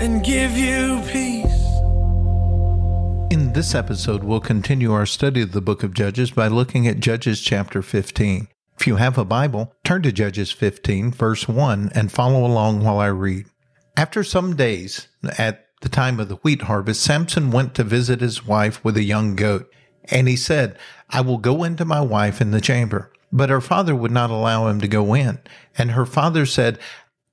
and give you peace. In this episode, we'll continue our study of the book of Judges by looking at Judges chapter 15. If you have a Bible, turn to Judges 15, verse 1, and follow along while I read. After some days, at the time of the wheat harvest, Samson went to visit his wife with a young goat. And he said, I will go into my wife in the chamber. But her father would not allow him to go in. And her father said,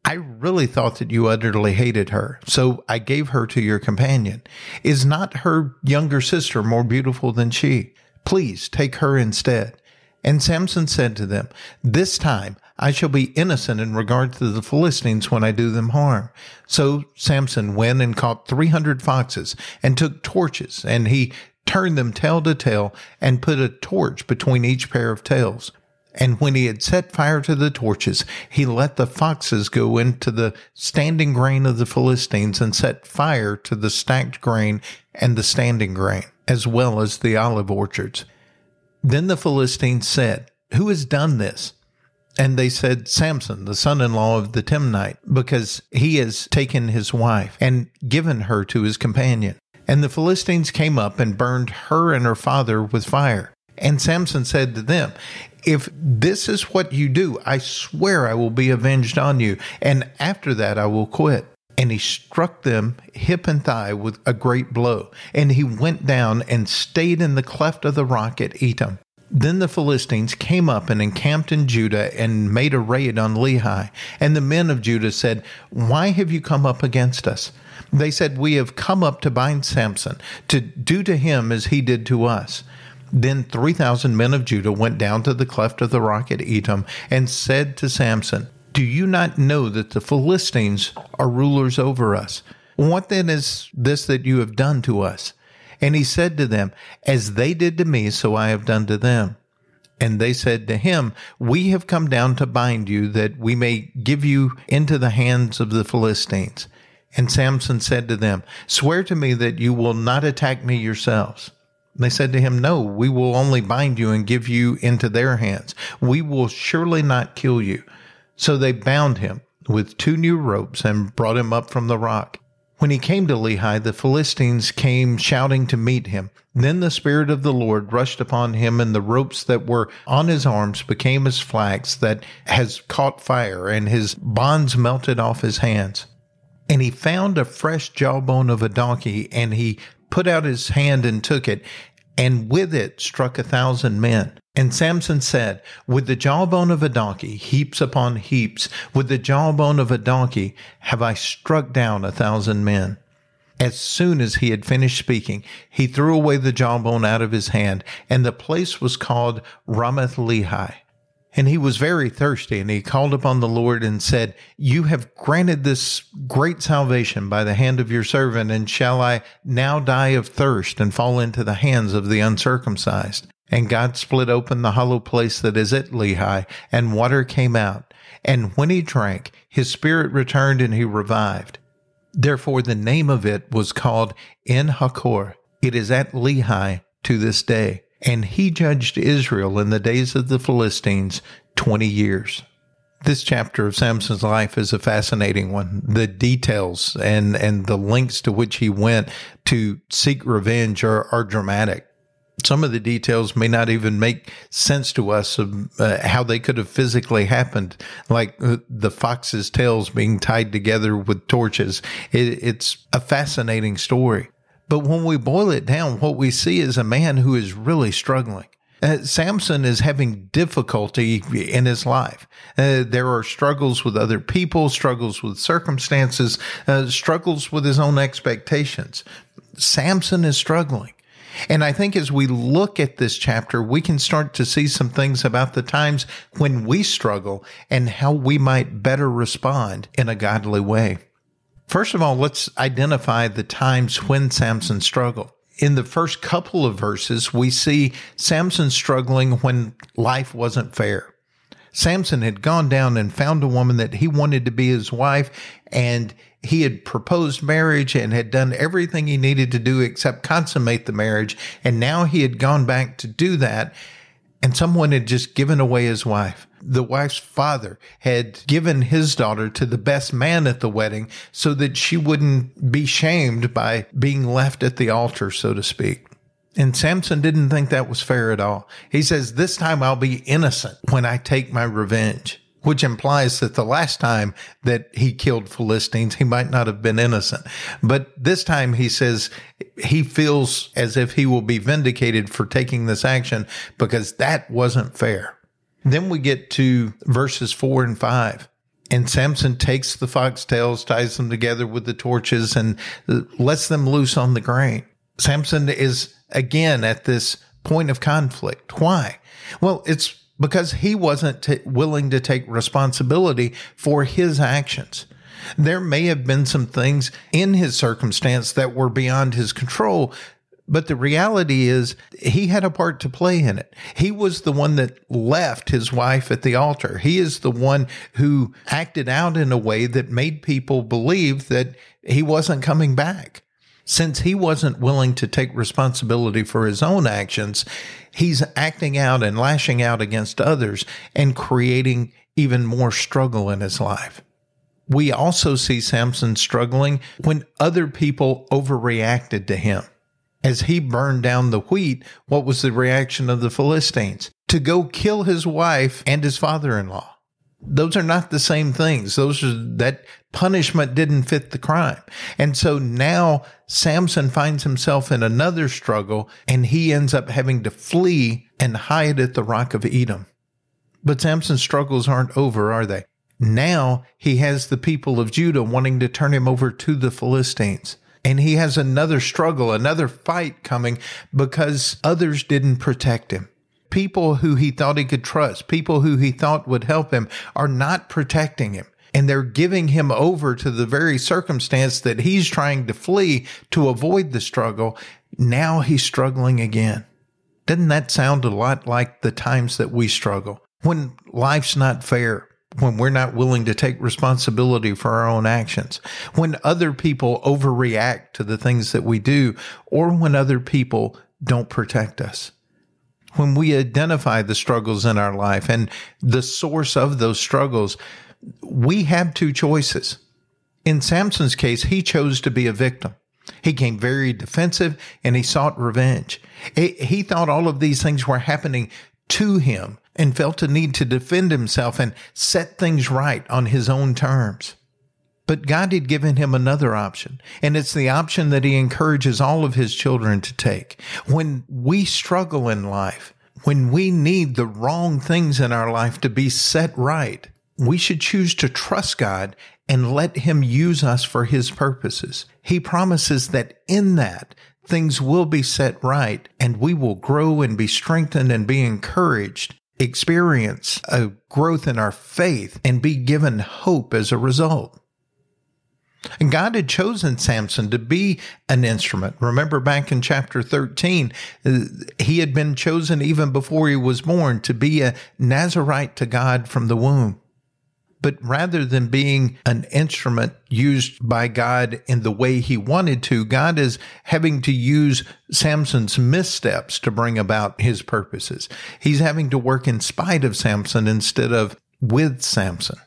I really thought that you utterly hated her, so I gave her to your companion. Is not her younger sister more beautiful than she? Please take her instead. And Samson said to them, This time I shall be innocent in regard to the Philistines when I do them harm. So Samson went and caught three hundred foxes and took torches, and he turned them tail to tail and put a torch between each pair of tails. And when he had set fire to the torches, he let the foxes go into the standing grain of the Philistines and set fire to the stacked grain and the standing grain, as well as the olive orchards. Then the Philistines said, Who has done this? And they said, Samson, the son in law of the Timnite, because he has taken his wife and given her to his companion. And the Philistines came up and burned her and her father with fire. And Samson said to them, If this is what you do, I swear I will be avenged on you, and after that I will quit. And he struck them hip and thigh with a great blow, and he went down and stayed in the cleft of the rock at Etam. Then the Philistines came up and encamped in Judah and made a raid on Lehi. And the men of Judah said, Why have you come up against us? They said, We have come up to bind Samson, to do to him as he did to us. Then 3,000 men of Judah went down to the cleft of the rock at Etam and said to Samson, Do you not know that the Philistines are rulers over us? What then is this that you have done to us? And he said to them, As they did to me, so I have done to them. And they said to him, We have come down to bind you, that we may give you into the hands of the Philistines. And Samson said to them, Swear to me that you will not attack me yourselves. They said to him, No, we will only bind you and give you into their hands. We will surely not kill you. So they bound him with two new ropes and brought him up from the rock. When he came to Lehi, the Philistines came shouting to meet him. Then the Spirit of the Lord rushed upon him, and the ropes that were on his arms became as flax that has caught fire, and his bonds melted off his hands. And he found a fresh jawbone of a donkey, and he put out his hand and took it, and with it struck a thousand men. And Samson said, With the jawbone of a donkey, heaps upon heaps, with the jawbone of a donkey, have I struck down a thousand men. As soon as he had finished speaking, he threw away the jawbone out of his hand, and the place was called Ramath Lehi. And he was very thirsty, and he called upon the Lord and said, You have granted this great salvation by the hand of your servant, and shall I now die of thirst and fall into the hands of the uncircumcised? And God split open the hollow place that is at Lehi, and water came out. And when he drank, his spirit returned and he revived. Therefore, the name of it was called En Hakkore. It is at Lehi to this day. And he judged Israel in the days of the Philistines 20 years. This chapter of Samson's life is a fascinating one. The details and, and the lengths to which he went to seek revenge are, are dramatic. Some of the details may not even make sense to us of uh, how they could have physically happened, like uh, the fox's tails being tied together with torches. It, it's a fascinating story. But when we boil it down, what we see is a man who is really struggling. Uh, Samson is having difficulty in his life. Uh, there are struggles with other people, struggles with circumstances, uh, struggles with his own expectations. Samson is struggling. And I think as we look at this chapter, we can start to see some things about the times when we struggle and how we might better respond in a godly way. First of all, let's identify the times when Samson struggled. In the first couple of verses, we see Samson struggling when life wasn't fair. Samson had gone down and found a woman that he wanted to be his wife, and he had proposed marriage and had done everything he needed to do except consummate the marriage. And now he had gone back to do that, and someone had just given away his wife. The wife's father had given his daughter to the best man at the wedding so that she wouldn't be shamed by being left at the altar, so to speak. And Samson didn't think that was fair at all. He says, This time I'll be innocent when I take my revenge, which implies that the last time that he killed Philistines, he might not have been innocent. But this time he says he feels as if he will be vindicated for taking this action because that wasn't fair. Then we get to verses four and five. And Samson takes the foxtails, ties them together with the torches, and lets them loose on the grain. Samson is again at this point of conflict. Why? Well, it's because he wasn't t- willing to take responsibility for his actions. There may have been some things in his circumstance that were beyond his control, but the reality is he had a part to play in it. He was the one that left his wife at the altar. He is the one who acted out in a way that made people believe that he wasn't coming back. Since he wasn't willing to take responsibility for his own actions, he's acting out and lashing out against others and creating even more struggle in his life. We also see Samson struggling when other people overreacted to him. As he burned down the wheat, what was the reaction of the Philistines? To go kill his wife and his father in law. Those are not the same things. Those are that punishment didn't fit the crime. And so now Samson finds himself in another struggle and he ends up having to flee and hide at the rock of Edom. But Samson's struggles aren't over, are they? Now he has the people of Judah wanting to turn him over to the Philistines. And he has another struggle, another fight coming because others didn't protect him. People who he thought he could trust, people who he thought would help him, are not protecting him. And they're giving him over to the very circumstance that he's trying to flee to avoid the struggle. Now he's struggling again. Doesn't that sound a lot like the times that we struggle? When life's not fair, when we're not willing to take responsibility for our own actions, when other people overreact to the things that we do, or when other people don't protect us. When we identify the struggles in our life and the source of those struggles, we have two choices. In Samson's case, he chose to be a victim. He became very defensive and he sought revenge. He thought all of these things were happening to him and felt a need to defend himself and set things right on his own terms. But God had given him another option, and it's the option that he encourages all of his children to take. When we struggle in life, when we need the wrong things in our life to be set right, we should choose to trust God and let him use us for his purposes. He promises that in that, things will be set right and we will grow and be strengthened and be encouraged experience a growth in our faith and be given hope as a result. And God had chosen Samson to be an instrument. Remember back in chapter 13, uh, he had been chosen even before he was born to be a Nazarite to God from the womb. But rather than being an instrument used by God in the way he wanted to, God is having to use Samson's missteps to bring about his purposes. He's having to work in spite of Samson instead of with Samson.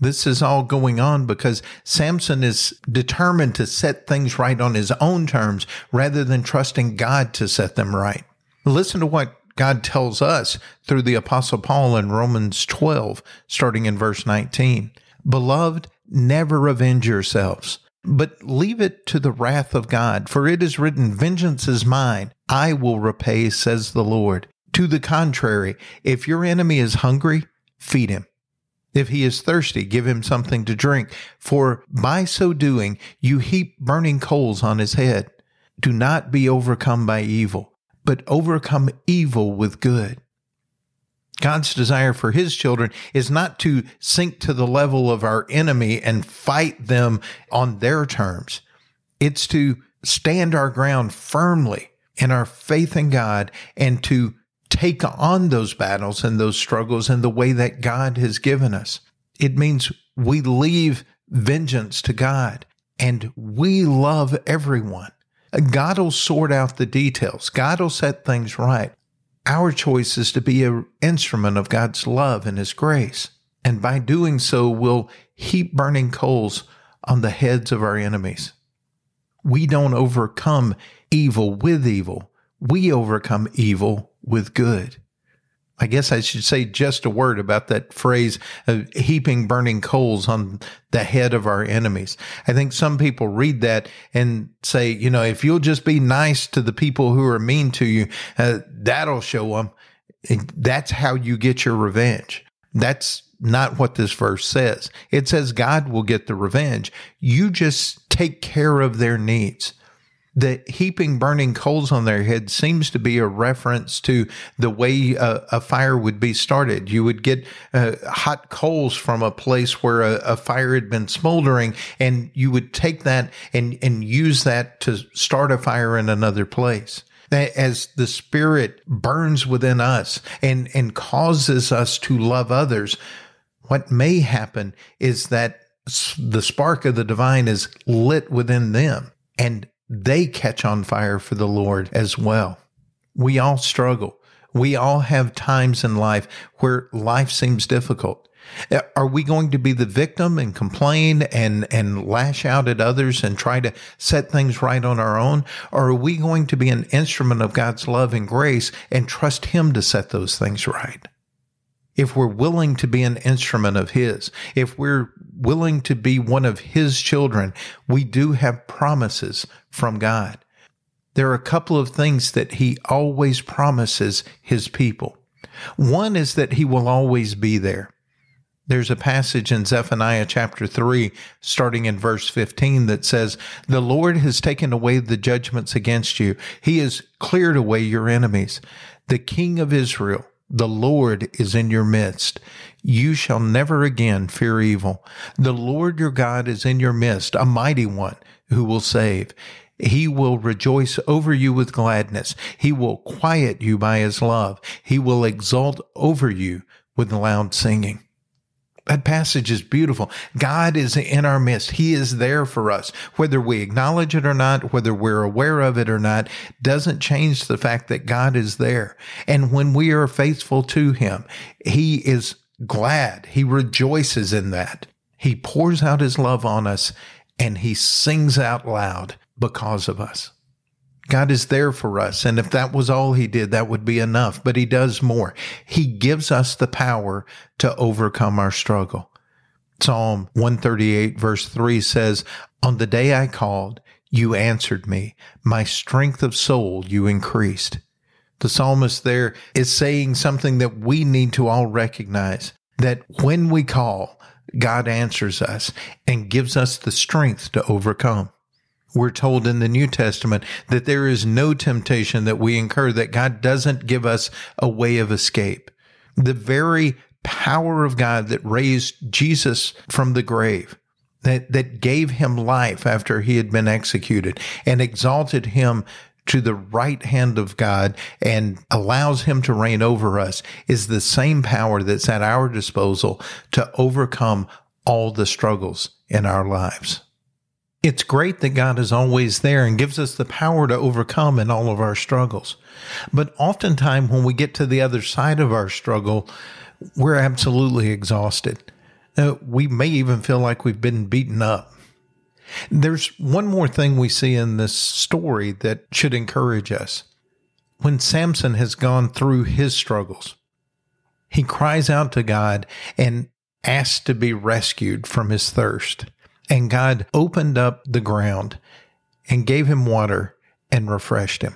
This is all going on because Samson is determined to set things right on his own terms rather than trusting God to set them right. Listen to what God tells us through the Apostle Paul in Romans 12, starting in verse 19. Beloved, never avenge yourselves, but leave it to the wrath of God, for it is written, Vengeance is mine, I will repay, says the Lord. To the contrary, if your enemy is hungry, feed him. If he is thirsty, give him something to drink, for by so doing you heap burning coals on his head. Do not be overcome by evil but overcome evil with good. God's desire for his children is not to sink to the level of our enemy and fight them on their terms. It's to stand our ground firmly in our faith in God and to take on those battles and those struggles in the way that God has given us. It means we leave vengeance to God and we love everyone. God will sort out the details. God will set things right. Our choice is to be an instrument of God's love and His grace. And by doing so, we'll heap burning coals on the heads of our enemies. We don't overcome evil with evil. We overcome evil with good. I guess I should say just a word about that phrase of heaping burning coals on the head of our enemies. I think some people read that and say, you know, if you'll just be nice to the people who are mean to you, uh, that'll show them. That's how you get your revenge. That's not what this verse says. It says God will get the revenge. You just take care of their needs the heaping burning coals on their head seems to be a reference to the way a, a fire would be started. You would get uh, hot coals from a place where a, a, fire had been smoldering, and you would take that and, and use that to start a fire in another place. As the Spirit burns within us and, and causes us to love others, what may happen is that the spark of the divine is lit within them. And they catch on fire for the Lord as well. We all struggle. We all have times in life where life seems difficult. Are we going to be the victim and complain and, and lash out at others and try to set things right on our own? Or are we going to be an instrument of God's love and grace and trust Him to set those things right? If we're willing to be an instrument of His, if we're willing to be one of His children, we do have promises from God. There are a couple of things that He always promises His people. One is that He will always be there. There's a passage in Zephaniah chapter 3, starting in verse 15, that says, The Lord has taken away the judgments against you. He has cleared away your enemies. The King of Israel the Lord is in your midst. You shall never again fear evil. The Lord your God is in your midst, a mighty one who will save. He will rejoice over you with gladness. He will quiet you by his love. He will exult over you with loud singing. That passage is beautiful. God is in our midst. He is there for us. Whether we acknowledge it or not, whether we're aware of it or not, doesn't change the fact that God is there. And when we are faithful to Him, He is glad. He rejoices in that. He pours out His love on us and He sings out loud because of us. God is there for us. And if that was all he did, that would be enough. But he does more. He gives us the power to overcome our struggle. Psalm 138 verse 3 says, On the day I called, you answered me. My strength of soul you increased. The psalmist there is saying something that we need to all recognize that when we call, God answers us and gives us the strength to overcome. We're told in the New Testament that there is no temptation that we incur, that God doesn't give us a way of escape. The very power of God that raised Jesus from the grave, that, that gave him life after he had been executed and exalted him to the right hand of God and allows him to reign over us is the same power that's at our disposal to overcome all the struggles in our lives. It's great that God is always there and gives us the power to overcome in all of our struggles. But oftentimes when we get to the other side of our struggle, we're absolutely exhausted. Uh, we may even feel like we've been beaten up. There's one more thing we see in this story that should encourage us. When Samson has gone through his struggles, he cries out to God and asks to be rescued from his thirst. And God opened up the ground and gave him water and refreshed him.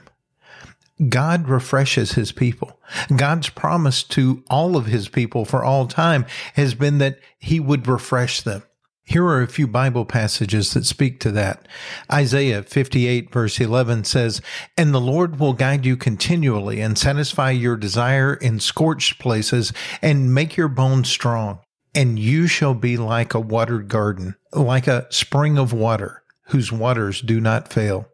God refreshes his people. God's promise to all of his people for all time has been that he would refresh them. Here are a few Bible passages that speak to that. Isaiah 58 verse 11 says, And the Lord will guide you continually and satisfy your desire in scorched places and make your bones strong. And you shall be like a watered garden, like a spring of water, whose waters do not fail.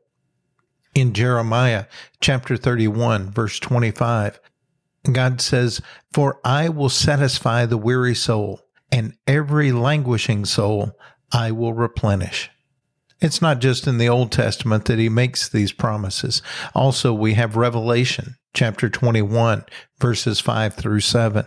In Jeremiah chapter 31 verse 25, God says, For I will satisfy the weary soul and every languishing soul I will replenish. It's not just in the Old Testament that he makes these promises. Also, we have Revelation chapter 21, verses 5 through 7.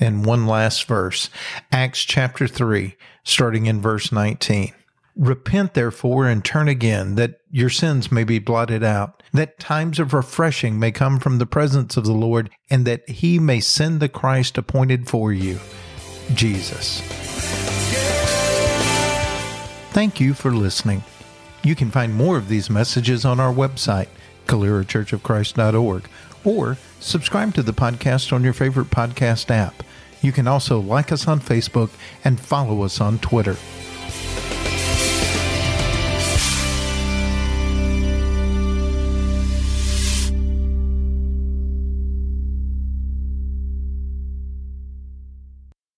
And one last verse, Acts chapter 3, starting in verse 19. Repent therefore and turn again, that your sins may be blotted out, that times of refreshing may come from the presence of the Lord, and that he may send the Christ appointed for you Jesus. Thank you for listening. You can find more of these messages on our website, CaleraChurchOfChrist.org, or subscribe to the podcast on your favorite podcast app. You can also like us on Facebook and follow us on Twitter.